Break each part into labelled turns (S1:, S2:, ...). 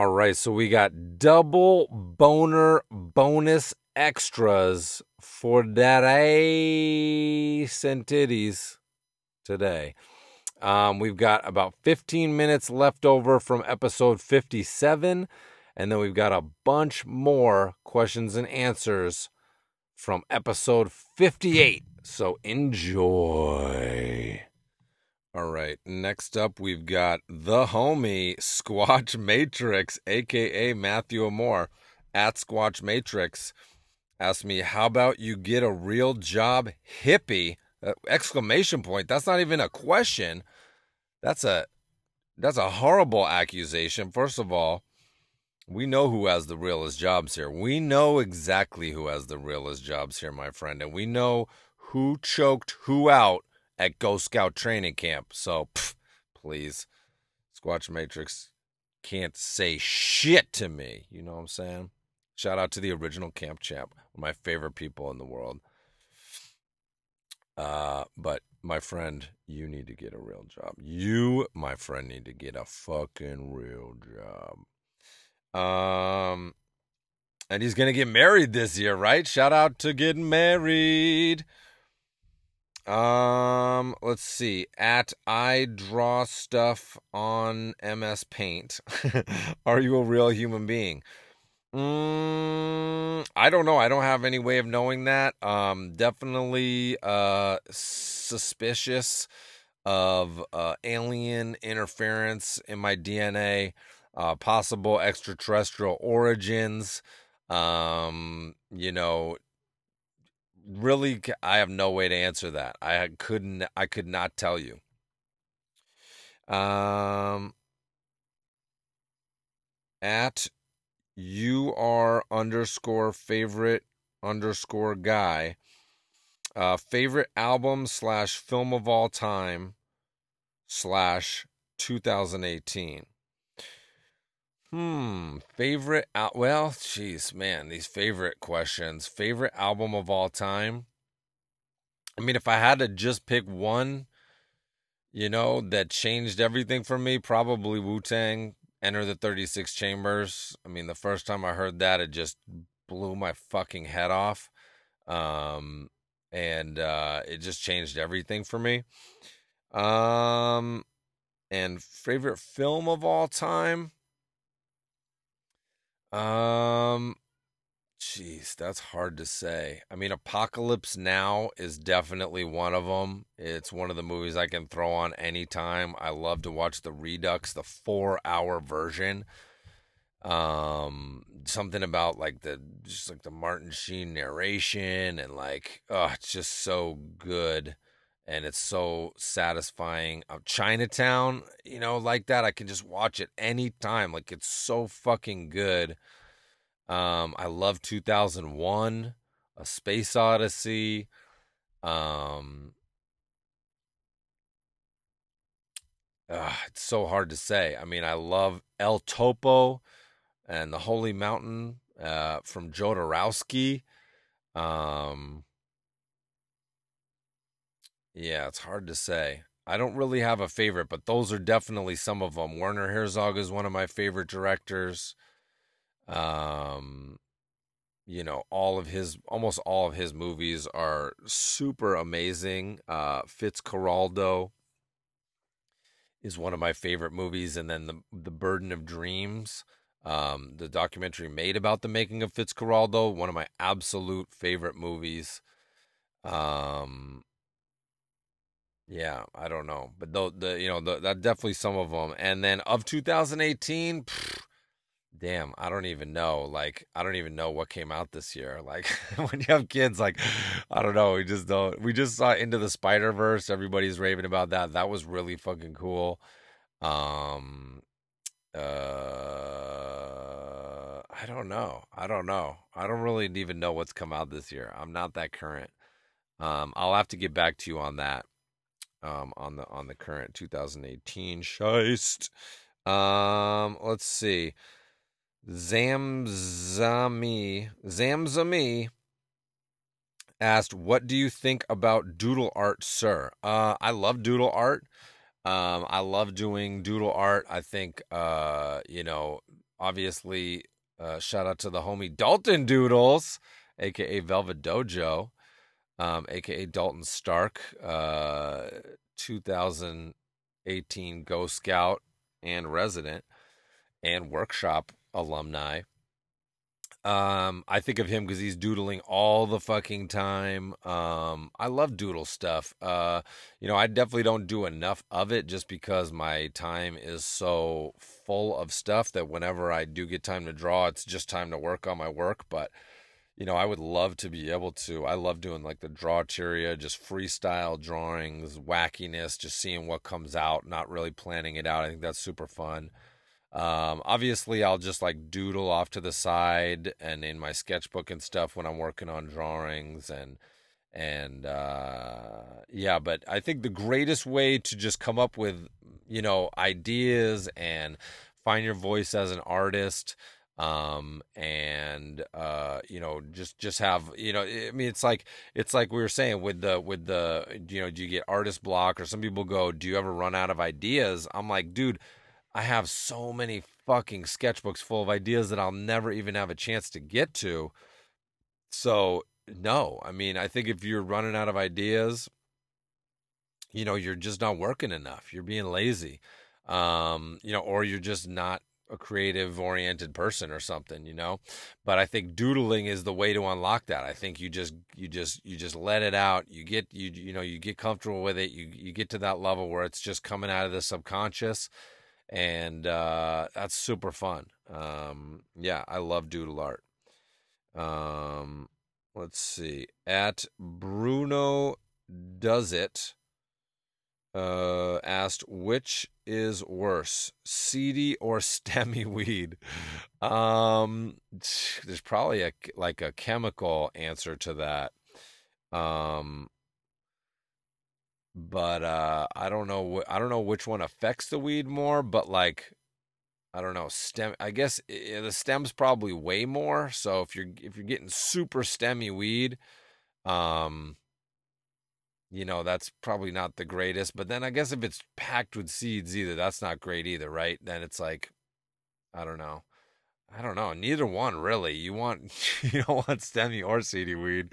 S1: All right, so we got double boner bonus extras for that ace and today. Um, we've got about 15 minutes left over from episode 57, and then we've got a bunch more questions and answers from episode 58. So enjoy. All right, next up we've got the homie Squatch Matrix, aka Matthew Amore at Squatch Matrix. Asked me, "How about you get a real job, hippie?" Uh, exclamation point. That's not even a question. That's a that's a horrible accusation. First of all, we know who has the realest jobs here. We know exactly who has the realest jobs here, my friend, and we know who choked who out at Ghost Scout training camp. So, pff, please, Squatch Matrix can't say shit to me. You know what I'm saying? Shout out to the original Camp Champ, one of my favorite people in the world. Uh, but my friend, you need to get a real job. You, my friend, need to get a fucking real job. Um, and he's gonna get married this year, right? Shout out to getting married. Um, let's see. At I draw stuff on MS Paint. Are you a real human being? Mm, I don't know. I don't have any way of knowing that. Um, definitely uh suspicious of uh alien interference in my DNA, uh possible extraterrestrial origins. Um, you know, really I have no way to answer that. I couldn't I could not tell you. Um at you are underscore favorite underscore guy. Uh favorite album slash film of all time slash 2018. Hmm, favorite al- well, jeez, man, these favorite questions. Favorite album of all time? I mean, if I had to just pick one, you know, that changed everything for me, probably Wu-Tang, Enter the 36 Chambers. I mean, the first time I heard that, it just blew my fucking head off. Um and uh it just changed everything for me. Um and favorite film of all time? Um, jeez, that's hard to say. I mean, Apocalypse Now is definitely one of them. It's one of the movies I can throw on anytime. I love to watch the Redux, the four-hour version. Um, something about like the just like the Martin Sheen narration and like, oh, it's just so good and it's so satisfying. Uh, Chinatown, you know, like that, I can just watch it anytime. Like it's so fucking good. Um, I love 2001, A Space Odyssey. Um, uh, it's so hard to say. I mean, I love El Topo and the Holy Mountain uh, from Jodorowsky. Um, yeah, it's hard to say. I don't really have a favorite, but those are definitely some of them. Werner Herzog is one of my favorite directors. Um, you know, all of his, almost all of his movies are super amazing. Uh, Fitzcarraldo is one of my favorite movies, and then the the Burden of Dreams, um, the documentary made about the making of Fitzcarraldo, one of my absolute favorite movies. Um, yeah, I don't know, but the the you know the, that definitely some of them. And then of 2018, pff, damn, I don't even know. Like I don't even know what came out this year. Like when you have kids, like I don't know. We just don't. We just saw Into the Spider Verse. Everybody's raving about that. That was really fucking cool. Um, uh, I don't know. I don't know. I don't really even know what's come out this year. I'm not that current. Um, I'll have to get back to you on that um, on the on the current 2018 Scheist. Um, let's see. Zamzami Zamzami asked, "What do you think about doodle art, sir?" Uh, I love doodle art. Um, I love doing doodle art. I think, uh, you know, obviously, uh, shout out to the homie Dalton Doodles, aka Velvet Dojo, um, aka Dalton Stark, uh, 2018 Ghost Scout and resident and workshop alumni. Um, I think of him because he's doodling all the fucking time. Um, I love doodle stuff. Uh, you know, I definitely don't do enough of it just because my time is so full of stuff that whenever I do get time to draw, it's just time to work on my work. But you know, I would love to be able to. I love doing like the drawteria, just freestyle drawings, wackiness, just seeing what comes out, not really planning it out. I think that's super fun. Um, obviously, I'll just like doodle off to the side and in my sketchbook and stuff when I'm working on drawings and and uh, yeah. But I think the greatest way to just come up with you know ideas and find your voice as an artist um and uh you know just just have you know i mean it's like it's like we were saying with the with the you know do you get artist block or some people go do you ever run out of ideas i'm like dude I have so many fucking sketchbooks full of ideas that I'll never even have a chance to get to. So, no, I mean, I think if you're running out of ideas, you know, you're just not working enough. You're being lazy. Um, you know, or you're just not a creative oriented person or something, you know. But I think doodling is the way to unlock that. I think you just you just you just let it out. You get you you know, you get comfortable with it. You you get to that level where it's just coming out of the subconscious and uh, that's super fun. Um, yeah, I love doodle art. Um, let's see. At Bruno does it. Uh, asked which is worse, seedy or stemmy weed. Um, there's probably a like a chemical answer to that. Um, but uh, I don't know. I don't know which one affects the weed more, but like, I don't know. Stem. I guess the stem's probably way more. So if you're if you're getting super stemmy weed, um, you know that's probably not the greatest. But then I guess if it's packed with seeds, either that's not great either, right? Then it's like, I don't know. I don't know. Neither one really. You want you don't want stemmy or seedy weed,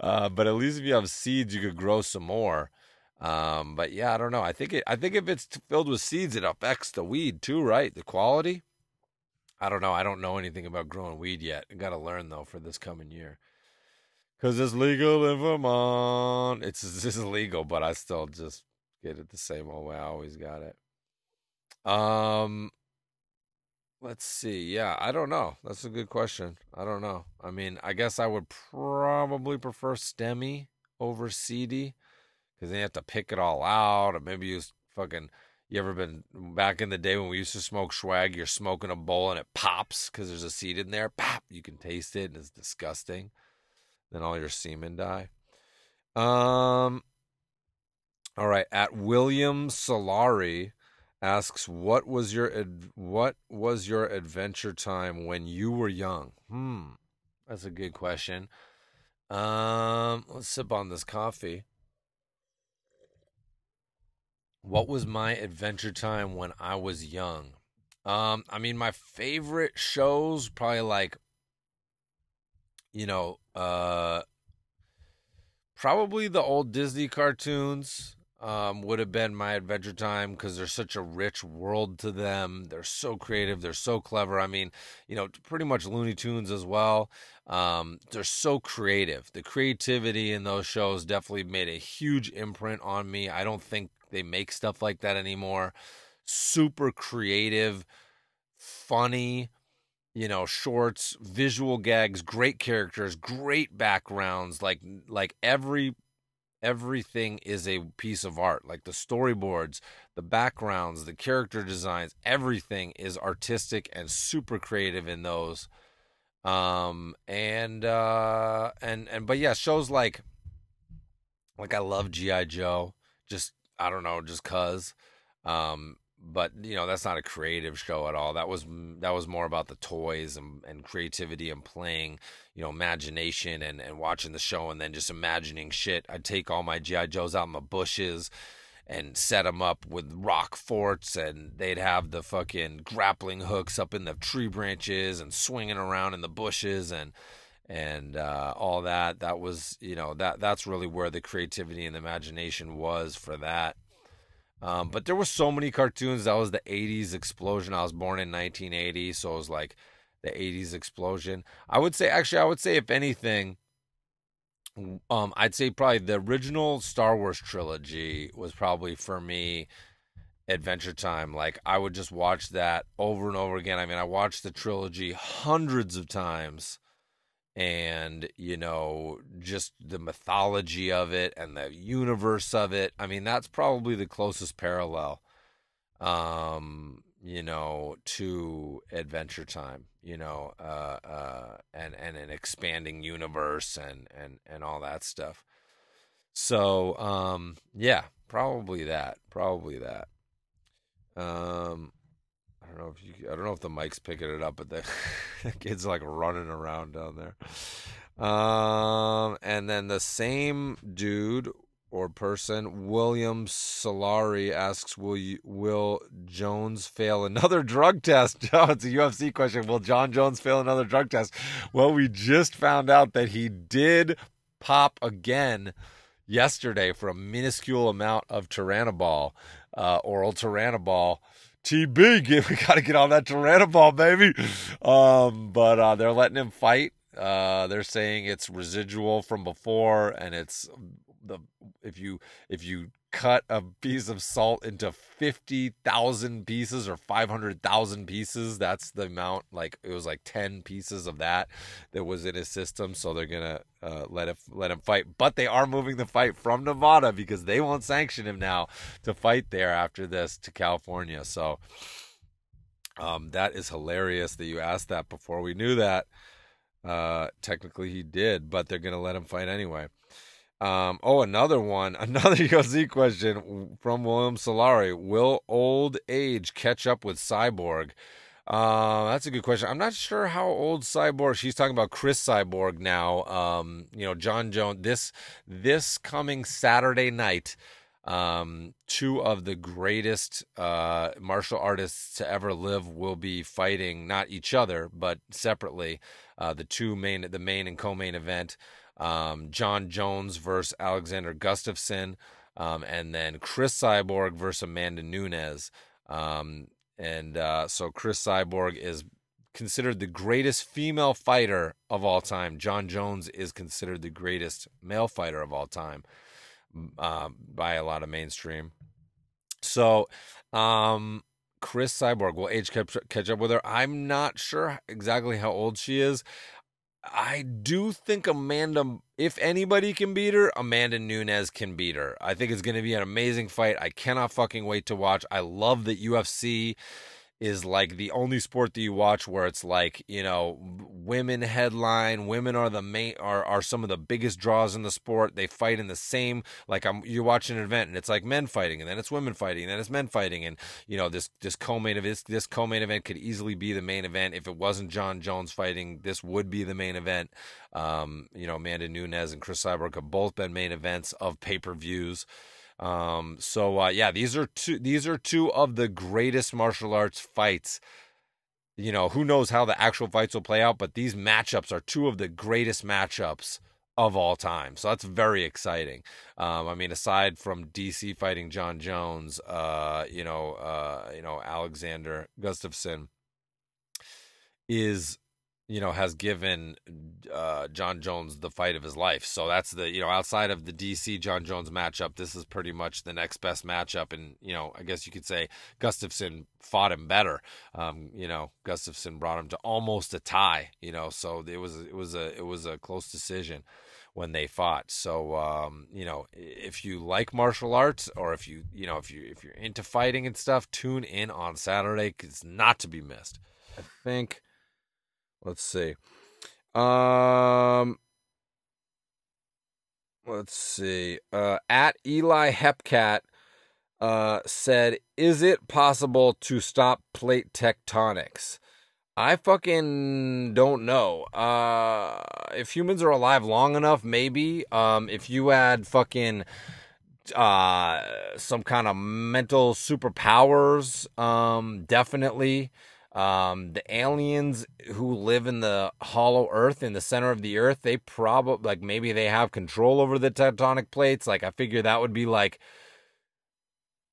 S1: uh, but at least if you have seeds, you could grow some more. Um, but yeah, I don't know. I think it. I think if it's filled with seeds, it affects the weed too, right? The quality. I don't know. I don't know anything about growing weed yet. I got to learn though for this coming year. Cause it's legal in Vermont. It's is legal, but I still just get it the same old way I always got it. Um, let's see. Yeah, I don't know. That's a good question. I don't know. I mean, I guess I would probably prefer stemmy over seedy because then you have to pick it all out, or maybe you fucking. You ever been back in the day when we used to smoke swag? You're smoking a bowl and it pops because there's a seed in there. Pop! You can taste it and it's disgusting. Then all your semen die. Um. All right. At William Solari asks, "What was your ad- what was your adventure time when you were young?" Hmm. That's a good question. Um. Let's sip on this coffee. What was my adventure time when I was young? Um, I mean, my favorite shows probably like, you know, uh, probably the old Disney cartoons um, would have been my adventure time because there's such a rich world to them. They're so creative. They're so clever. I mean, you know, pretty much Looney Tunes as well. Um, they're so creative. The creativity in those shows definitely made a huge imprint on me. I don't think they make stuff like that anymore. Super creative, funny, you know, shorts, visual gags, great characters, great backgrounds. Like like every everything is a piece of art. Like the storyboards, the backgrounds, the character designs, everything is artistic and super creative in those. Um and uh and and but yeah, shows like like I love GI Joe. Just I don't know, just cause. Um, but you know that's not a creative show at all. That was that was more about the toys and, and creativity and playing, you know, imagination and, and watching the show and then just imagining shit. I'd take all my GI Joes out in the bushes, and set them up with rock forts and they'd have the fucking grappling hooks up in the tree branches and swinging around in the bushes and and uh, all that that was you know that that's really where the creativity and the imagination was for that um, but there were so many cartoons that was the 80s explosion i was born in 1980 so it was like the 80s explosion i would say actually i would say if anything um, I'd say probably the original Star Wars trilogy was probably for me Adventure Time. Like I would just watch that over and over again. I mean, I watched the trilogy hundreds of times and you know just the mythology of it and the universe of it. I mean, that's probably the closest parallel um you know, to Adventure Time, you know, uh, uh, and and an expanding universe and and and all that stuff. So, um, yeah, probably that, probably that. Um, don't know if you, I don't know if the mic's picking it up, but the, the kid's like running around down there. Um, and then the same dude or person. William Solari asks, "Will you, will Jones fail another drug test?" Oh, it's a UFC question. Will Jon Jones fail another drug test? Well, we just found out that he did pop again yesterday for a minuscule amount of Turinabol, uh, oral Turinabol. TB, we got to get on that Turinabol, baby. Um, but uh, they're letting him fight. Uh, they're saying it's residual from before, and it's the if you if you cut a piece of salt into 50,000 pieces or 500,000 pieces that's the amount like it was like 10 pieces of that that was in his system so they're going to uh, let it let him fight. But they are moving the fight from Nevada because they won't sanction him now to fight there after this to California. So um, that is hilarious that you asked that. Before we knew that uh, technically he did but they're going to let him fight anyway um, oh, another one, another UFC question from William Solari. Will old age catch up with Cyborg? Uh, that's a good question. I'm not sure how old Cyborg. She's talking about Cris Cyborg now. Um, you know, Jon Jones. This this coming Saturday night, um, two of the greatest uh, martial artists to ever live will be fighting not each other but separately. Uh, the two main, the main and co-main event um, Jon Jones versus Alexander Gustafsson, um, and then Cris Cyborg versus Amanda Nunes. Um, and uh, so Cris Cyborg is considered the greatest female fighter of all time. Jon Jones is considered the greatest male fighter of all time uh, by a lot of mainstream. So, um, Cris Cyborg will age catch, catch up with her. I'm not sure exactly how old she is. I do think Amanda, if anybody can beat her, Amanda Nunes can beat her. I think it's going to be an amazing fight. I cannot fucking wait to watch. I love that UFC is like the only sport that you watch where it's like you know women headline women are the main are, are some of the biggest draws in the sport. They fight in the same like i'm you're watching an event and it's like men fighting and then it's women fighting and then it's men fighting and you know this this co-main event this, this co-main event could easily be the main event. If it wasn't jon jones fighting this would be the main event. Um you know amanda nunes and cris cyborg have both been main events of pay-per-views um, so uh, yeah, these are two these are two of the greatest martial arts fights. You know, who knows how the actual fights will play out, but these matchups are two of the greatest matchups of all time. So that's very exciting. Um, I mean, aside from DC fighting Jon Jones, uh, you know, uh, you know Alexander Gustafsson is you know, has given uh, Jon Jones the fight of his life. So that's the, you know, outside of the DC Jon Jones matchup, this is pretty much the next best matchup. And, you know, I guess you could say Gustafsson fought him better. Um, you know, Gustafsson brought him to almost a tie, you know, so it was, it was a, it was a close decision when they fought. So, um, you know, if you like martial arts or if you, you know, if you, if you're into fighting and stuff, tune in on Saturday. It's not to be missed. I think Let's see. Um, let's see. Uh, at Eli Hepcat uh, said, "Is it possible to stop plate tectonics?" I fucking don't know. Uh, if humans are alive long enough, maybe. Um, if you add fucking uh, some kind of mental superpowers. Um, definitely. Um, the aliens who live in the hollow earth in the center of the earth, they probably like maybe they have control over the tectonic plates. Like I figure that would be like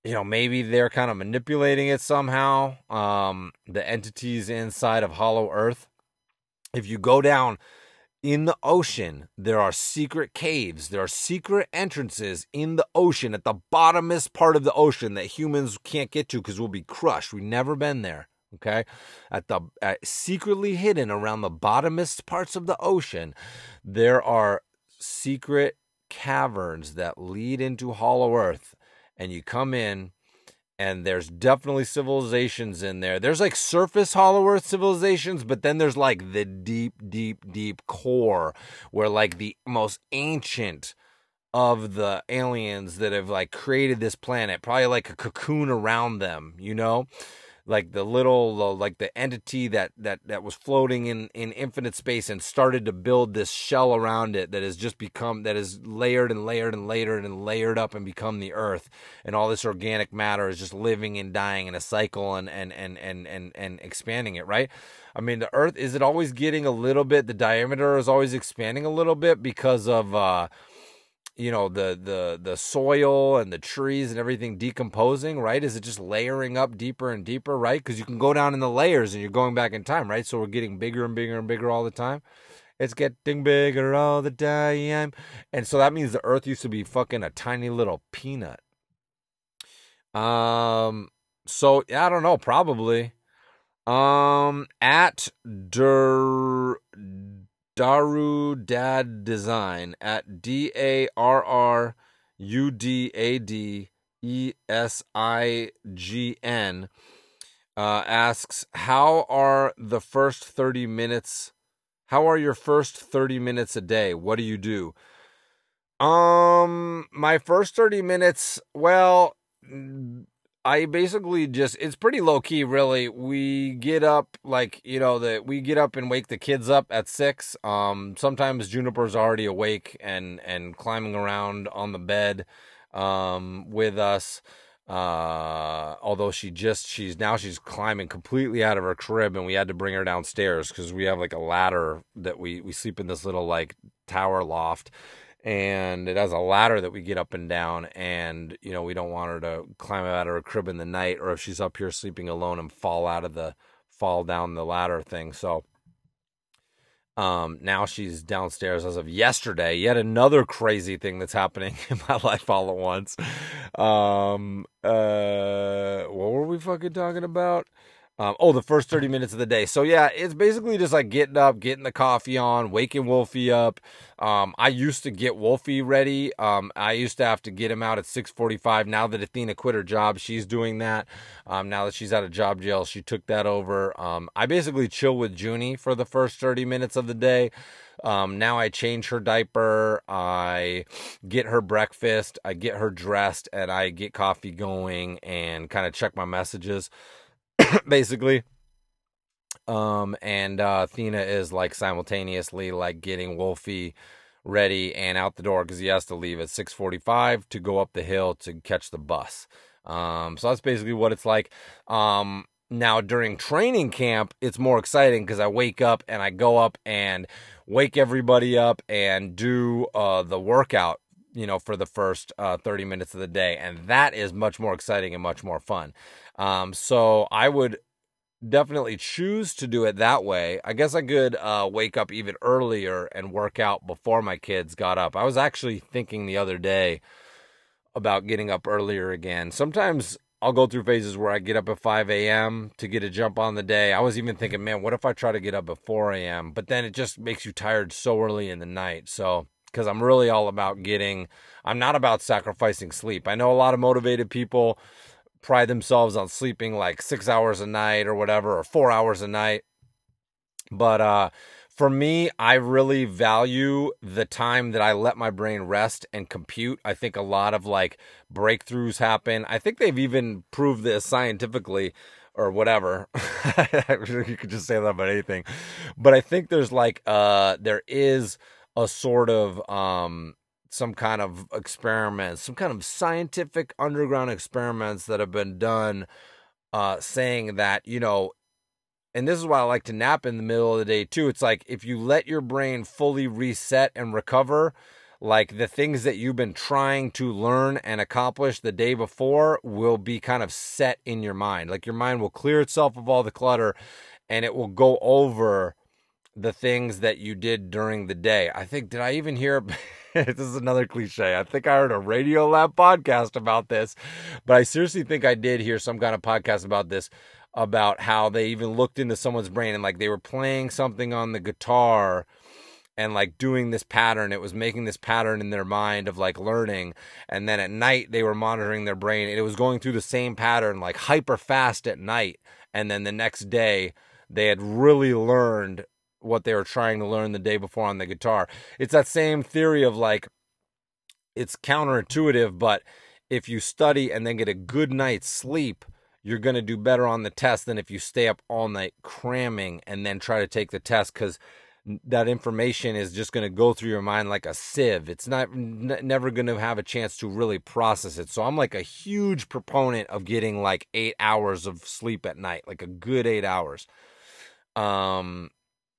S1: you know, maybe they're kind of manipulating it somehow. Um, the entities inside of Hollow Earth. If you go down in the ocean, there are secret caves, there are secret entrances in the ocean at the bottomest part of the ocean that humans can't get to because we'll be crushed. We've never been there. Okay, at the at secretly hidden around the bottomest parts of the ocean, there are secret caverns that lead into Hollow Earth and you come in and there's definitely civilizations in there. There's like surface Hollow Earth civilizations, but then there's like the deep, deep, deep core where like the most ancient of the aliens that have like created this planet, probably like a cocoon around them, you know? Like the little like the entity that that that was floating in in infinite space and started to build this shell around it that has just become that is layered and layered and layered and layered up and become the earth. And all this organic matter is just living and dying in a cycle and and and and and, and expanding it right? I mean the earth is it always getting a little bit the diameter is always expanding a little bit because of uh you know the the the soil and the trees and everything decomposing right? Is it just layering up deeper and deeper right? Because you can go down in the layers and you're going back in time right? So we're getting bigger and bigger and bigger all the time. It's getting bigger all the time. And so that means the earth used to be fucking a tiny little peanut. Um so i don't know probably. Um at der Daru Dad Design at D A R R U D A D E S I G N uh, asks, How are the first 30 minutes? How are your first 30 minutes a day? What do you do? Um, my first 30 minutes, well, I basically just it's pretty low key really. We get up like, you know, that we get up and wake the kids up at 6. Um sometimes Juniper's already awake and and climbing around on the bed um with us. Uh although she just she's now she's climbing completely out of her crib and we had to bring her downstairs cuz we have like a ladder that we we sleep in this little like tower loft and it has a ladder that we get up and down and you know we don't want her to climb out of her crib in the night or if she's up here sleeping alone and fall out of the fall down the ladder thing so um, now she's downstairs as of yesterday. Yet another crazy thing that's happening in my life all at once. Um, uh, what were we fucking talking about? Um, oh, the first 30 minutes of the day. So yeah, it's basically just like getting up, getting the coffee on, waking Wolfie up. Um, I used to get Wolfie ready. Um, I used to have to get him out at 6:45. Now that Athena quit her job, she's doing that. Um, now that she's out of job jail, she took that over. Um, I basically chill with Junie for the first 30 minutes of the day. Um, now I change her diaper, I get her breakfast, I get her dressed, and I get coffee going and kind of check my messages. basically. Um, and uh, Athena is like simultaneously like getting Wolfie ready and out the door because he has to leave at 6:45 to go up the hill to catch the bus. Um, so that's basically what it's like. Um, now during training camp, it's more exciting because I wake up and I go up and wake everybody up and do uh, the workout you know, for the first uh, 30 minutes of the day. And that is much more exciting and much more fun. Um, so I would definitely choose to do it that way. I guess I could uh, wake up even earlier and work out before my kids got up. I was actually thinking the other day about getting up earlier again. Sometimes I'll go through phases where I get up at 5 a.m. to get a jump on the day. I was even thinking, man, what if I try to get up at 4 a.m.? But then it just makes you tired so early in the night. So because I'm really all about getting, I'm not about sacrificing sleep. I know a lot of motivated people pride themselves on sleeping like six hours a night or whatever, or four hours a night. But uh, for me, I really value the time that I let my brain rest and compute. I think a lot of like breakthroughs happen. I think they've even proved this scientifically or whatever. you could just say that about anything. But I think there's like uh there is a sort of um some kind of experiments, some kind of scientific underground experiments that have been done uh, saying that, you know, and this is why I like to nap in the middle of the day too. It's like if you let your brain fully reset and recover, like the things that you've been trying to learn and accomplish the day before will be kind of set in your mind. Like your mind will clear itself of all the clutter and it will go over the things that you did during the day. I think, did I even hear? this is another cliche. I think I heard a Radiolab podcast about this, but I seriously think I did hear some kind of podcast about this about how they even looked into someone's brain and like they were playing something on the guitar and like doing this pattern it was making this pattern in their mind of like learning and then at night they were monitoring their brain and it was going through the same pattern like hyper fast at night and then the next day they had really learned what they were trying to learn the day before on the guitar it's that same theory of like it's counterintuitive but if you study and then get a good night's sleep you're going to do better on the test than if you stay up all night cramming and then try to take the test because that information is just going to go through your mind like a sieve. It's not n- never going to have a chance to really process it. So I'm like a huge proponent of getting like 8 hours of sleep at night, like a good 8 hours. Um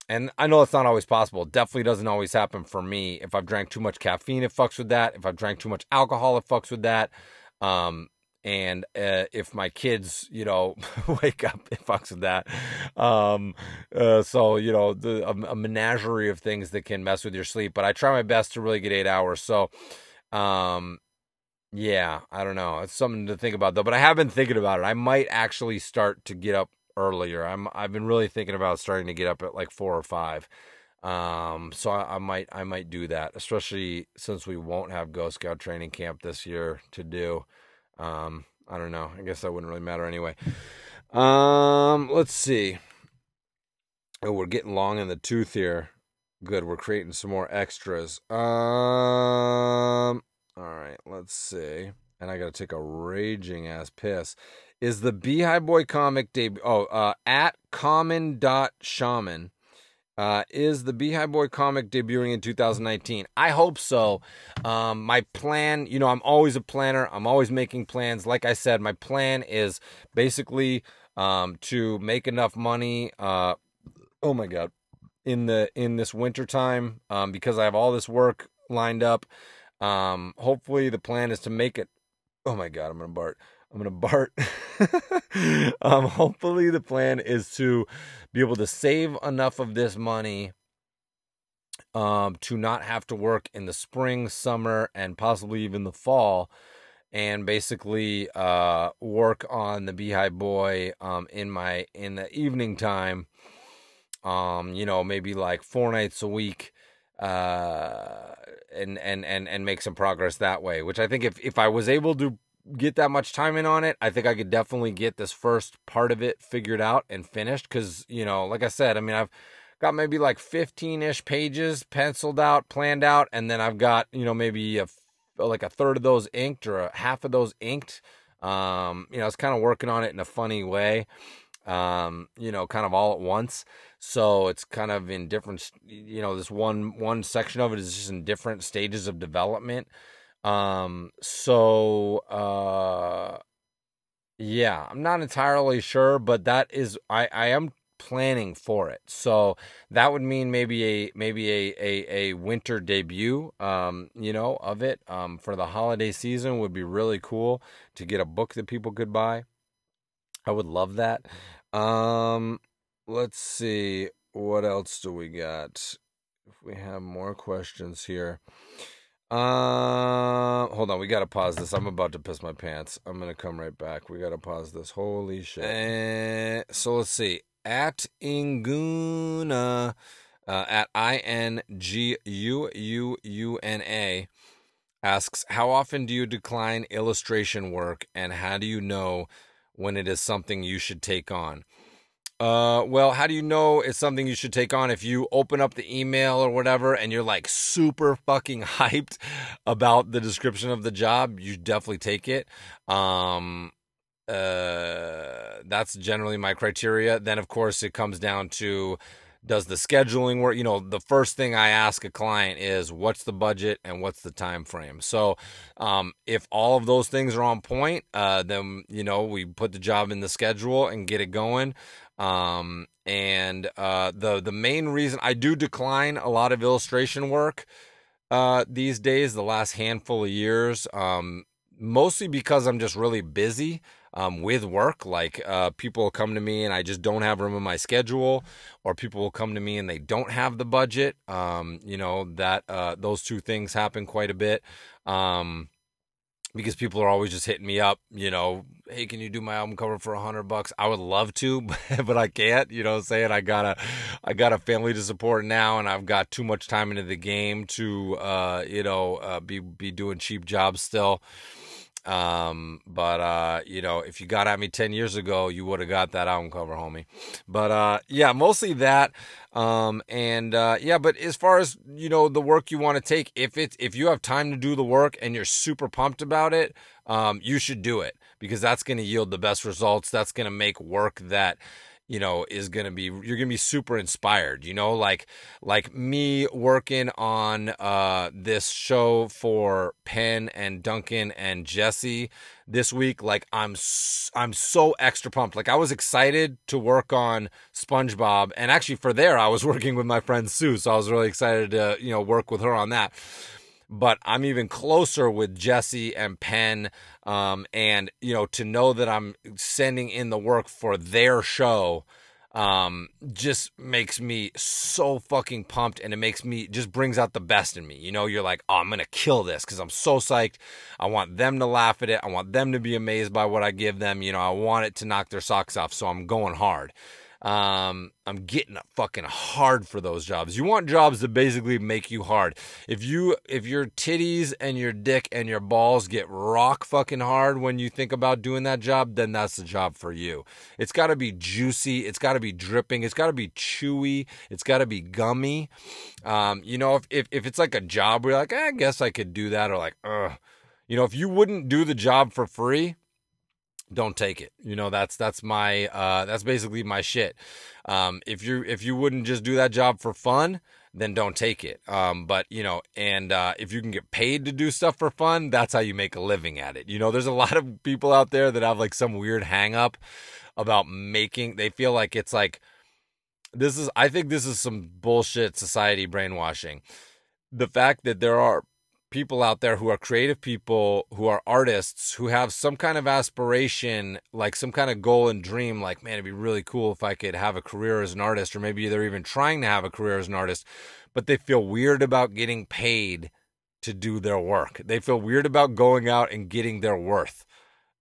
S1: and I know it's not always possible. It definitely doesn't always happen for me. If I've drank too much caffeine, it fucks with that. If I've drank too much alcohol, it fucks with that. Um, and uh, if my kids you know wake up it fucks with that um, uh, so you know the, a, a, menagerie of things that can mess with your sleep but i try my best to really get eight hours so um, yeah i don't know it's something to think about though but i have been thinking about it i might actually start to get up earlier i'm i've been really thinking about starting to get up at like four or five um, so I, I might i might do that especially since we won't have ghost scout training camp this year to do um, I don't know. I guess that wouldn't really matter anyway. Um, let's see. Oh, we're getting long in the tooth here. Good. We're creating some more extras. Um, all right. Let's see. And I got to take a raging ass piss. Is the Beehive Boy comic debut? Oh, uh, at common dot shaman uh, is the Beehive Boy comic debuting in 2019? I hope so. Um, my plan, you know, I'm always a planner. I'm always making plans. Like I said, my plan is basically um, to make enough money. Uh, oh my god, in the in this winter time, um, because I have all this work lined up. Um, hopefully, the plan is to make it. Oh my god, I'm gonna Bart. I'm gonna Bart. um, hopefully, the plan is to be able to save enough of this money um, to not have to work in the spring, summer, and possibly even the fall, and basically uh, work on the Beehive Boy um, in my in the evening time. Um, you know, maybe like four nights a week, uh, and and and and make some progress that way. Which I think if if I was able to get that much time in on it, I think I could definitely get this first part of it figured out and finished. Cause, you know, like I said, I mean, I've got maybe like 15 ish pages penciled out, planned out, and then I've got, you know, maybe a, like a third of those inked or a half of those inked. Um, you know, I was kind of working on it in a funny way, um, you know, kind of all at once. So it's kind of in different, you know, this one, one section of it is just in different stages of development. Um, so uh, yeah, I'm not entirely sure, but that is I I am planning for it. So that would mean maybe a maybe a a, a winter debut um, you know, of it um for the holiday season would be really cool to get a book that people could buy. I would love that. Um let's see what else do we got? If we have more questions here. Uh, hold on. We gotta pause this. I'm about to piss my pants. I'm gonna come right back. We gotta pause this. Holy shit. Uh, so let's see. At Inguna, uh, at I N G U U U N A, asks, How often do you decline illustration work, and how do you know when it is something you should take on? Uh, well, how do you know it's something you should take on if you open up the email or whatever and you're like super fucking hyped about the description of the job? You definitely take it. Um, uh, that's generally my criteria. Then, of course, it comes down to does the scheduling work? You know the first thing i ask a client is what's the budget and what's the time frame? So um, if all of those things are on point uh, then you know we put the job in the schedule and get it going. Um, and uh, the the main reason i do decline a lot of illustration work uh, these days the last handful of years um, mostly because i'm just really busy um, with work. Like uh, people come to me and I just don't have room in my schedule, or people will come to me and they don't have the budget. Um, you know that uh, those two things happen quite a bit. Um, because people are always just hitting me up, you know, hey, can you do my album cover for a hundred bucks? I would love to, but I can't, you know, I'm saying I got a, I got a family to support now and I've got too much time into the game to, uh, you know, uh, be, be doing cheap jobs still. Um, but uh, you know, if you got at me 10 years ago, you would have got that album cover, homie. But uh, yeah, mostly that. Um, and uh, yeah, but as far as you know, the work you want to take, if it's if you have time to do the work and you're super pumped about it, um, you should do it because that's going to yield the best results. That's going to make work that you know is going to be you're going to be super inspired you know? Like like me working on uh this show for Pen and Duncan and Jesse this week like I'm I'm so extra pumped. Like I was excited to work on SpongeBob and actually for there I was working with my friend Sue so I was really excited to you know work with her on that but I'm even closer with Jesse and Pen. Um, and, you know, to know that I'm sending in the work for their show um, just makes me so fucking pumped and it makes me just brings out the best in me. You know, you're like, oh, I'm gonna kill this because I'm so psyched. I want them to laugh at it. I want them to be amazed by what I give them. You know, I want it to knock their socks off. So I'm going hard. Um, I'm getting fucking hard for those jobs. You want jobs that basically make you hard. If you if your titties and your dick and your balls get rock fucking hard when you think about doing that job, then that's the job for you. It's got to be juicy. It's got to be dripping. It's got to be chewy. It's got to be gummy. Um, you know, if, if if it's like a job where you're like, I guess I could do that, or like, ugh. You know, if you wouldn't do the job for free, don't take it. You know, that's that's my uh that's basically my shit. Um if you if you wouldn't just do that job for fun, then don't take it. Um but you know, and uh if you can get paid to do stuff for fun, that's how you make a living at it. You know, there's a lot of people out there that have like some weird hang up about making they feel like it's like this is I think this is some bullshit society brainwashing. The fact that there are people out there who are creative people, who are artists, who have some kind of aspiration, like some kind of goal and dream, like, man, it'd be really cool if I could have a career as an artist, or maybe they're even trying to have a career as an artist, but they feel weird about getting paid to do their work. They feel weird about going out and getting their worth.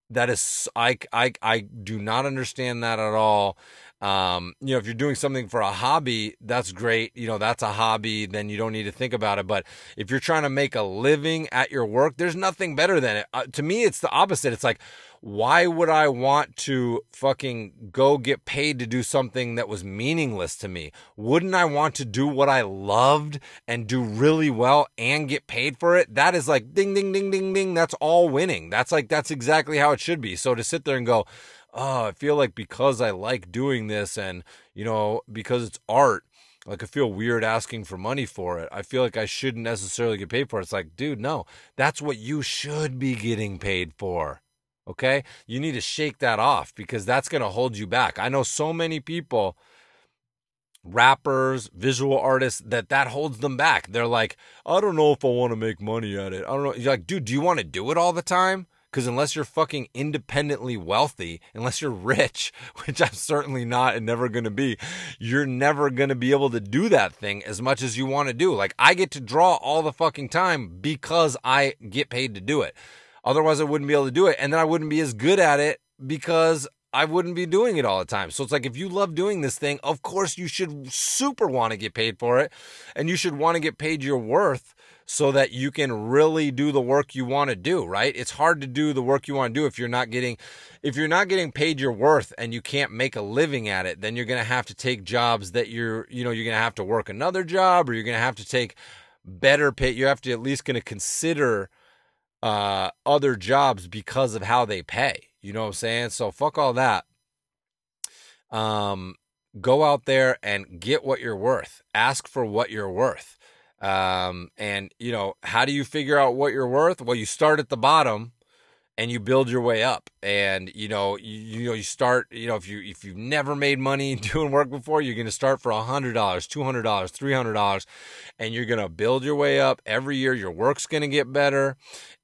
S1: That is, I, I, I do not understand that at all. Um, you know, if you're doing something for a hobby, that's great. You know, that's a hobby, then you don't need to think about it. But if you're trying to make a living at your work, there's nothing better than it. Uh, to me, it's the opposite. It's like, why would I want to fucking go get paid to do something that was meaningless to me? Wouldn't I want to do what I loved and do really well and get paid for it? That is like ding, ding, ding, ding, ding. That's all winning. That's like, that's exactly how it should be. So to sit there and go, oh, I feel like because I like doing this and, you know, because it's art, like I feel weird asking for money for it. I feel like I shouldn't necessarily get paid for it. It's like, dude, no, that's what you should be getting paid for. Okay? You need to shake that off because that's going to hold you back. I know so many people rappers, visual artists that that holds them back. They're like, I don't know if I want to make money at it. I don't know. You're like, dude, do you want to do it all the time? Because unless you're fucking independently wealthy, unless you're rich, which I'm certainly not and never going to be, you're never going to be able to do that thing as much as you want to do. Like, I get to draw all the fucking time because I get paid to do it. Otherwise, I wouldn't be able to do it. And then I wouldn't be as good at it because I wouldn't be doing it all the time. So it's like if you love doing this thing, of course you should super want to get paid for it and you should want to get paid your worth so that you can really do the work you want to do, right? It's hard to do the work you want to do if you're not getting if you're not getting paid your worth and you can't make a living at it, then you're going to have to take jobs that you're, you know, you're going to have to work another job or you're going to have to take better pay. You have to at least going to consider uh other jobs because of how they pay. You know what I'm saying? So fuck all that. Um go out there and get what you're worth. Ask for what you're worth. Um, and you know, how do you figure out what you're worth? Well, you start at the bottom and you build your way up. And you know you, you know you start you know if you if you've never made money doing work before you're to start for a $100 $200 $300 and you're to build your way up every year. Your work's to get better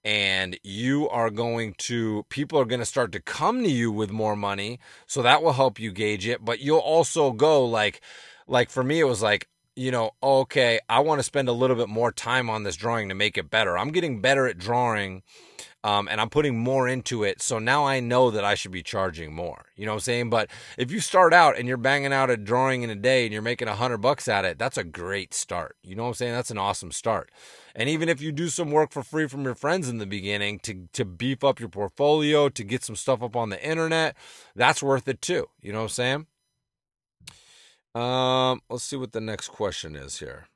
S1: and you are going to people are to start to come to you with more money. So that will help you gauge it. But you'll also go like like for me it was like you know, okay, I want to spend a little bit more time on this drawing to make it better. I'm getting better at drawing um, and I'm putting more into it. So now I know that I should be charging more. You know what I'm saying? But if you start out and you're banging out a drawing in a day and you're making a hundred bucks at it, that's a great start. You know what I'm saying? That's an awesome start. And even if you do some work for free from your friends in the beginning to to beef up your portfolio, to get some stuff up on the internet, that's worth it too. You know what I'm saying? Um, let's see what the next question is here.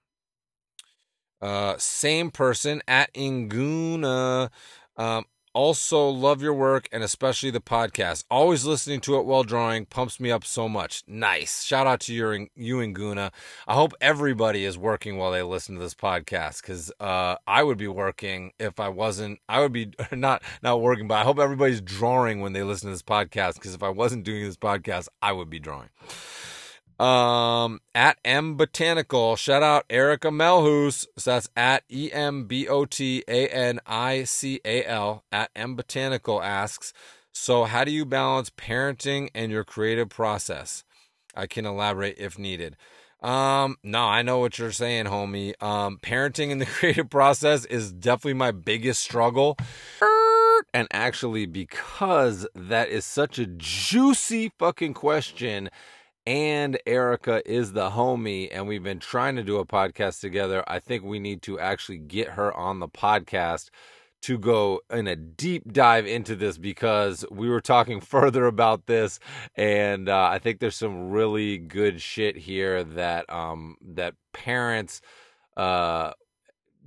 S1: Uh, same person at Inguna. Um, also, love your work and especially the podcast. Always listening to it while drawing pumps me up so much. Nice. Shout out to your, you and Guna. I hope everybody is working while they listen to this podcast because uh, I would be working if I wasn't. I would be not not working, but I hope everybody's drawing when they listen to this podcast because if I wasn't doing this podcast, I would be drawing. Um, at M Botanical, shout out Erica Melhus. So that's at E M B O T A N I C A L. At M Botanical asks, so how do you balance parenting and your creative process? I can elaborate if needed. Um, no, I know what you're saying, homie. Um, parenting in the creative process is definitely my biggest struggle. And actually, because that is such a juicy fucking question and Erica is the homie, and we've been trying to do a podcast together. I think we need to actually get her on the podcast to go in a deep dive into this because we were talking further about this, and uh, I think there's some really good shit here that um, that parents uh,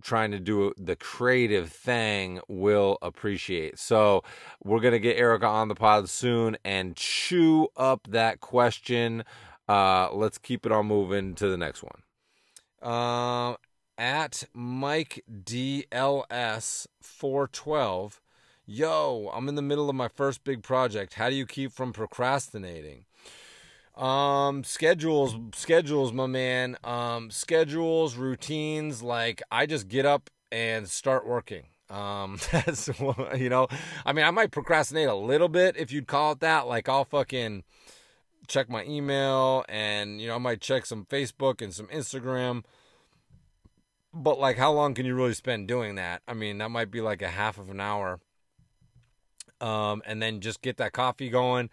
S1: trying to do the creative thing will appreciate. So we're gonna get Erica on the pod soon and chew up that question. Uh, let's keep it on moving to the next one. Uh, at Mike DLS four twelve. Yo, I'm in the middle of my first big project. How do you keep from procrastinating? Um, schedules, schedules, my man. Um, schedules, routines. Like I just get up and start working. Um, that's you know, I mean, I might procrastinate a little bit if you'd call it that. Like I'll fucking check my email and you know I might check some Facebook and some Instagram. But like, how long can you really spend doing that? I mean, that might be like a half of an hour. Um, and then just get that coffee going.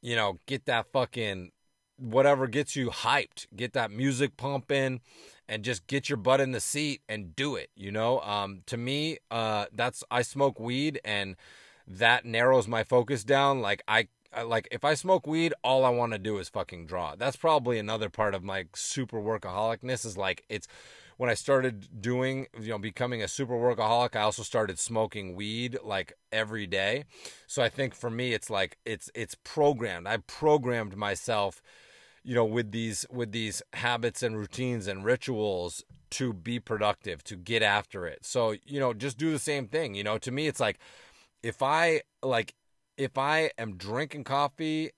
S1: You know, get that fucking whatever gets you hyped. Get that music pumping and just get your butt in the seat and do it, you know? Um to me, uh that's I smoke weed and that narrows my focus down like I like if I smoke weed, all I want to do is fucking draw. That's probably another part of my super workaholicness is like it's when I started doing, you know, becoming a super workaholic, I also started smoking weed like every day. So I think for me it's like it's it's programmed. I programmed myself you know with these with these habits and routines and rituals to be productive to get after it. So you know just do the same thing you know? To me it's like if i like if i am drinking coffee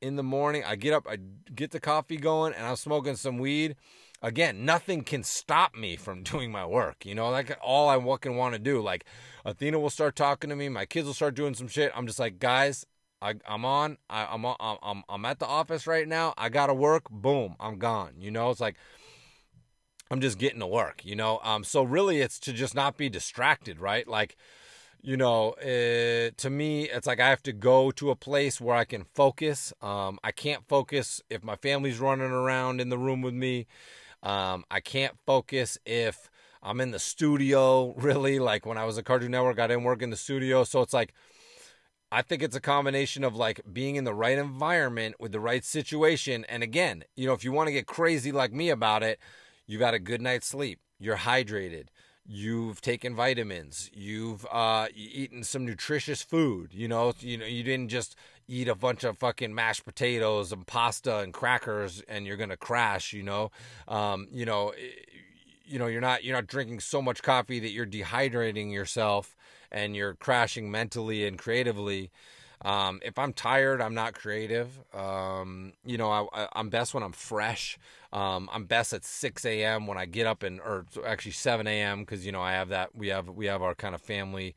S1: in the morning i get up i get the coffee going and i'm smoking some weed again nothing can stop me from doing my work you know? Like all i fucking want to do like athena will start talking to me my kids will start doing some shit. I'm just like guys I, I'm on. I, I'm on. I'm I'm at the office right now. I gotta work. Boom, I'm gone. You know, it's like I'm just getting to work. You know, um. So really, it's to just not be distracted, right? Like, you know, uh, to me, it's like I have to go to a place where I can focus. Um, I can't focus if my family's running around in the room with me. Um, I can't focus if I'm in the studio. Really, like when I was at Cartoon Network, I didn't work in the studio, so it's like I think it's a combination of like being in the right environment with the right situation. And again, you know, if you want to get crazy like me about it, you got a good night's sleep, you're hydrated, you've taken vitamins, you've uh, eaten some nutritious food. You know, you know, you didn't just eat a bunch of fucking mashed potatoes and pasta and crackers and you're gonna crash. You know, um, you know, you know, you're not you're not drinking so much coffee that you're dehydrating yourself and you're crashing mentally and creatively. Um, if I'm tired, I'm not creative. Um, you know, I, am best when I'm fresh. Um, I'm best at 6 a.m. when I get up and, or actually 7 a.m. because you know I have that. We have we have our kind of family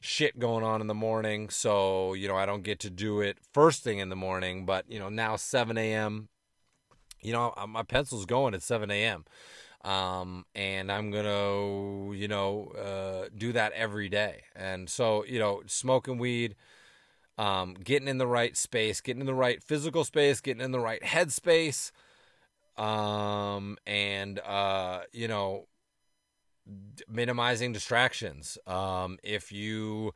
S1: shit going on in the morning, so you know I don't get to do it first thing in the morning. But you know now 7 a.m. You know my pencil's going at 7 a.m. Um, and I'm gonna you know uh, do that every day. And so you know smoking weed um, getting in the right space, getting in the right physical space, getting in the right headspace, um, and uh, you know, minimizing distractions. Um, if you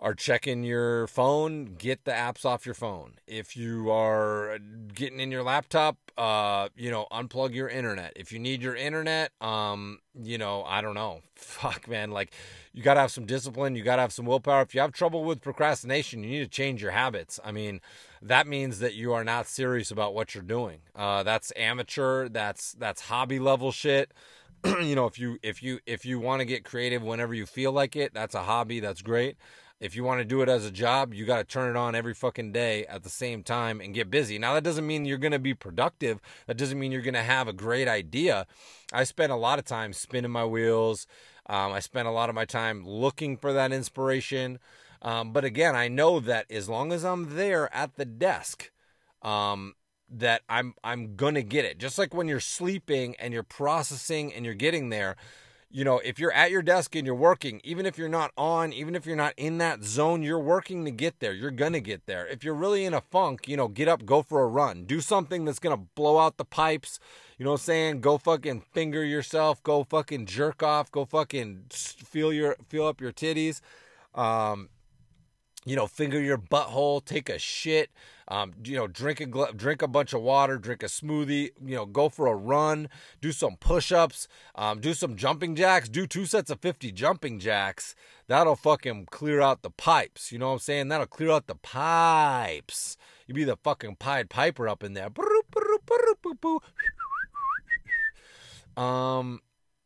S1: are checking your phone, get the apps off your phone. If you are getting in your laptop, uh, you know, unplug your internet. If you need your internet, um, you know, I don't know. Fuck, man. Like, you got to have some discipline. You got to have some willpower. If you have trouble with procrastination, you need to change your habits. I mean, that means that you are not serious about what you're doing. Uh, that's amateur. That's that's hobby level shit. you know, if you if you if you want to get creative whenever you feel like it, that's a hobby. That's great. If you want to do it as a job, you got to turn it on every fucking day at the same time and get busy. Now, that doesn't mean you're going to be productive. That doesn't mean you're going to have a great idea. I spent a lot of time spinning my wheels. Um, I spent a lot of my time looking for that inspiration. Um, but again, I know that as long as I'm there at the desk, um, that I'm I'm gonna get it. Just like when you're sleeping and you're processing and you're getting there, you know, if you're at your desk and you're working, even if you're not on, even if you're not in that zone, you're working to get there. You're going to get there. If you're really in a funk, you know, get up, go for a run. Do something that's going to blow out the pipes. You know what I'm saying? Go fucking finger yourself. Go fucking jerk off. Go fucking feel your feel up your titties. Um, you know, finger your butthole, take a shit, um, you know, drink a gl- drink a bunch of water, drink a smoothie, you know, go for a run, do some push-ups, um, do some jumping jacks, do two sets of 50 jumping jacks. That'll fucking clear out the pipes. You know what I'm saying? That'll clear out the pipes. You be the fucking Pied Piper up in there. Um,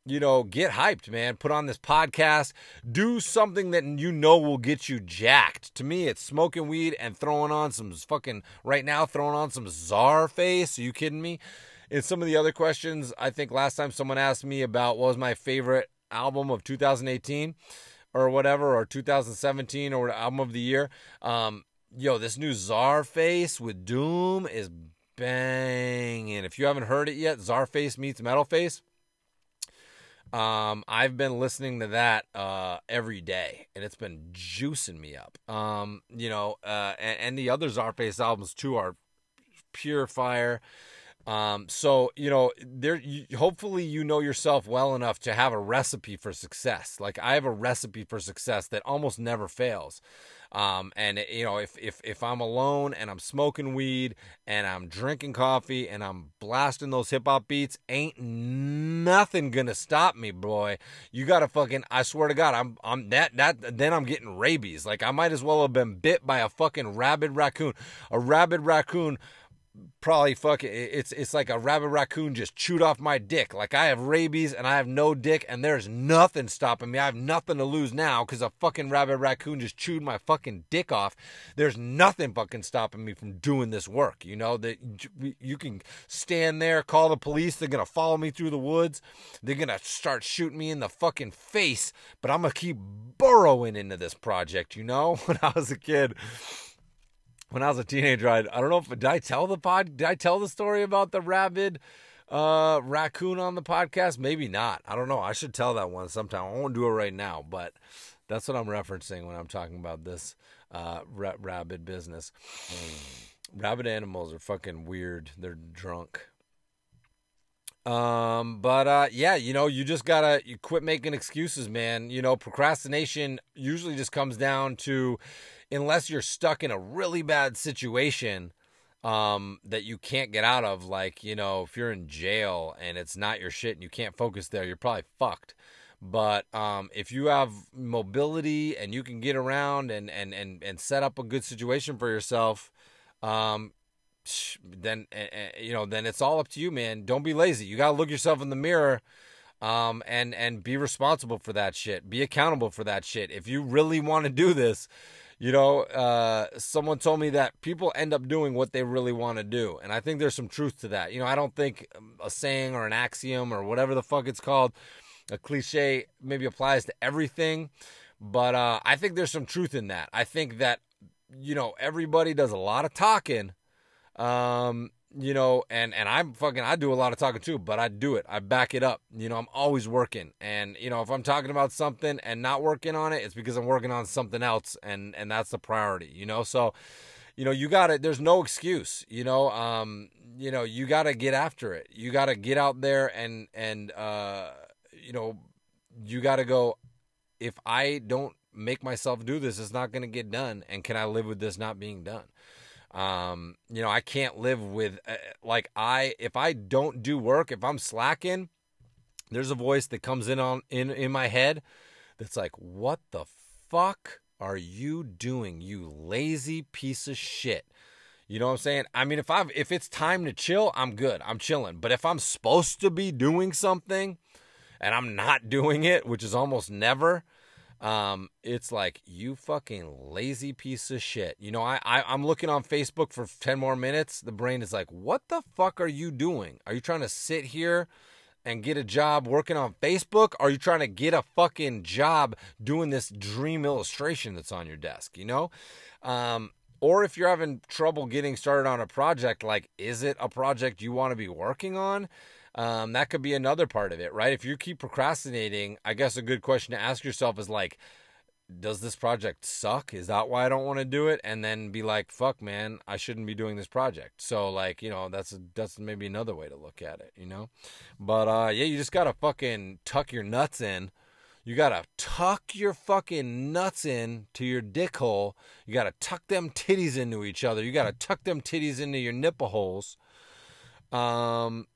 S1: you know, get hyped, man. Put on this podcast. Do something that you know will get you jacked. To me, it's smoking weed and throwing on some fucking, right now, throwing on some Czarface. Are you kidding me? In some of the other questions, I think last time someone asked me about what was my favorite album of 2018 or whatever, or 2017 or album of the year. Um, yo, this new Czarface with Doom is banging. If you haven't heard it yet, Czarface meets Metalface um, I've been listening to that uh, every day, and it's been juicing me up. Um, you know, uh, and, and, the other Czarface albums too are pure fire. Um, so you know, there. You, hopefully, you know yourself well enough to have a recipe for success. Like I have a recipe for success that almost never fails. Um, and you know, if if if I'm alone and I'm smoking weed and I'm drinking coffee and I'm blasting those hip hop beats, ain't nothing gonna stop me, boy. You gotta fucking. I swear to God, I'm I'm that that. Then I'm getting rabies. Like I might as well have been bit by a fucking rabid raccoon. A rabid raccoon probably fucking it's it's like a rabid raccoon just chewed off my dick. Like I have rabies and I have no dick and there's nothing stopping me. I have nothing to lose now because a fucking rabid raccoon just chewed my fucking dick off. There's nothing fucking stopping me from doing this work. You know that you can stand there, call the police. They're gonna follow me through the woods. They're gonna start shooting me in the fucking face. But I'm gonna keep burrowing into this project. You know, when I was a kid when I was a teenager, I, I don't know if did I tell the pod did I tell the story about the rabid uh, raccoon on the podcast? Maybe not. I don't know. I should tell that one sometime. I won't do it right now, but that's what I'm referencing when I'm talking about this uh, ra- rabid business. Rabid animals are fucking weird. They're drunk. Um, but uh, yeah, you know, you just gotta you quit making excuses, man. You know, procrastination usually just comes down to unless you're stuck in a really bad situation um, that you can't get out of, like, you know, if you're in jail and it's not your shit and you can't focus there, you're probably fucked. But um, if you have mobility and you can get around and and and and set up a good situation for yourself, um, then you know then it's all up to you, man. Don't be lazy. You gotta look yourself in the mirror. Um, and and be responsible for that shit. Be accountable for that shit. If you really want to do this, you know, uh, someone told me that people end up doing what they really want to do. And I think there's some truth to that. You know, I don't think a saying or an axiom or whatever the fuck it's called a cliche maybe applies to everything, but uh, I think there's some truth in that. I think that you know everybody does a lot of talking, um, you know, and and I'm fucking I do a lot of talking too, but I do it. I back it up. You know, I'm always working, and you know if I'm talking about something and not working on it, it's because I'm working on something else, and and that's the priority. You know, so you know you got to there's no excuse you know um you know you got to get after it you got to get out there and and uh you know, you got to go, if I don't make myself do this, it's not going to get done. And can I live with this not being done? Um, you know, I can't live with, uh, like, I, if I don't do work, if I'm slacking, there's a voice that comes in on, in, in my head that's like, what the fuck are you doing, you lazy piece of shit? You know what I'm saying? I mean, if I if it's time to chill, I'm good. I'm chilling. But if I'm supposed to be doing something, and I'm not doing it, which is almost never, um, it's like you fucking lazy piece of shit. You know, I, I I'm looking on Facebook for ten more minutes. The brain is like, what the fuck are you doing? Are you trying to sit here? and get a job working on Facebook? Are you trying to get a fucking job doing this dream illustration that's on your desk? You know, um, or if you're having trouble getting started on a project, like, is it a project you want to be working on? Um, that could be another part of it, right? If you keep procrastinating, I guess a good question to ask yourself is like, does this project suck? Is that why I don't want to do it? And then be like, fuck, man, I shouldn't be doing this project. So like, you know, that's that's maybe another way to look at it, you know. But uh, yeah, you just gotta fucking tuck your nuts in. You gotta tuck your fucking nuts in to your dick hole. You gotta tuck them titties into each other. You gotta tuck them titties into your nipple holes. Um,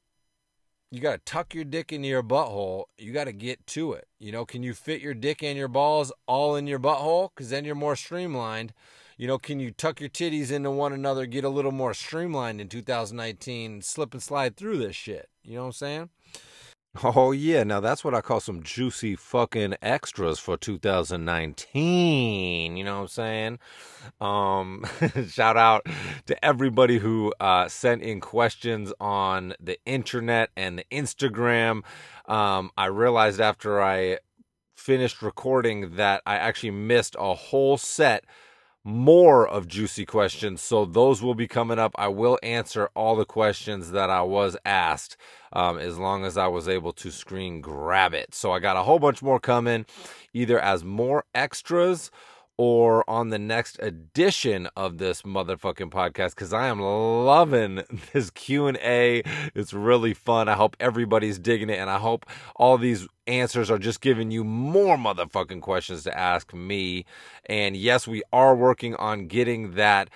S1: you got to tuck your dick into your butthole. You got to get to it. You know, can you fit your dick and your balls all in your butthole? Because then you're more streamlined. You know, can you tuck your titties into one another, get a little more streamlined in 2019, slip and slide through this shit? You know what I'm saying?
S2: Oh, yeah. Now that's what I call some juicy fucking extras for 2019. You know what I'm saying? Um, shout out to everybody who uh, sent in questions on the internet and the Instagram. Um, I realized after I finished recording that I actually missed a whole set more of juicy questions. So those will be coming up. I will answer all the questions that I was asked um, as long as I was able to screen grab it. So I got a whole bunch more coming, either as more extras or on the next edition of this motherfucking podcast because I am loving this Q and A. It's really fun. I hope everybody's digging it, and I hope all these answers are just giving you more motherfucking questions to ask me. And yes, we are working on getting that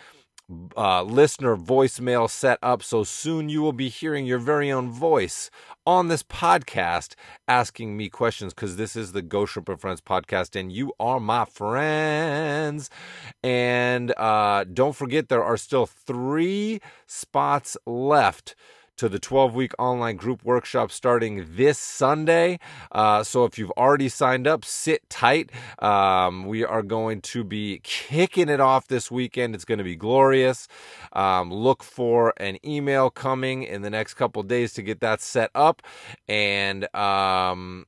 S2: uh, listener voicemail set up. So soon you will be hearing your very own voice on this podcast asking me questions because this is the Ghost Shrimp and Friends podcast and you are my friends. And uh, don't forget, there are still three spots left to the 12 week online group workshop starting this Sunday. Uh, so if you've already signed up, sit tight. Um, we are going to be kicking it off this weekend. It's going to be glorious. Um, look for an email coming in the next couple days to get that set up. And, um,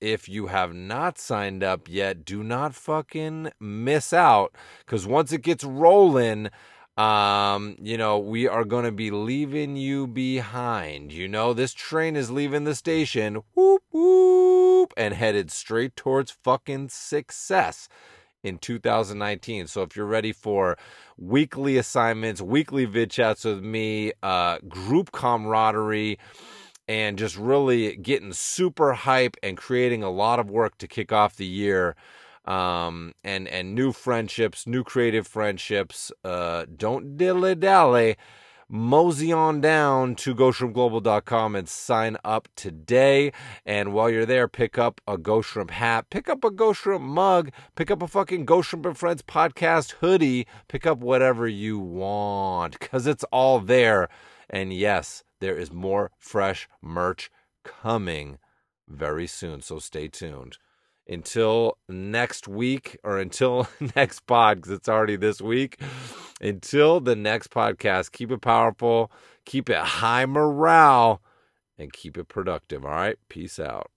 S2: if you have not signed up yet, do not fucking miss out because once it gets rolling, um, you know, we are going to be leaving you behind. You know, this train is leaving the station, whoop, whoop, and headed straight towards fucking success in 2019. So if you're ready for weekly assignments, weekly vid chats with me, uh, group camaraderie, and just really getting super hype and creating a lot of work to kick off the year um, and and new friendships, new creative friendships. Uh, don't dilly dally. mosey on down to GhostshrimpGlobal.com and sign up today. And while you're there, pick up a Ghostshrimp hat, pick up a Ghostshrimp mug, pick up a fucking Ghostshrimp and Friends podcast hoodie, pick up whatever you want because it's all there. And yes, there is more fresh merch coming very soon. So stay tuned. Until next week or until next pod, because it's already this week. Until the next podcast, keep it powerful, keep it high morale, and keep it productive. All right. Peace out.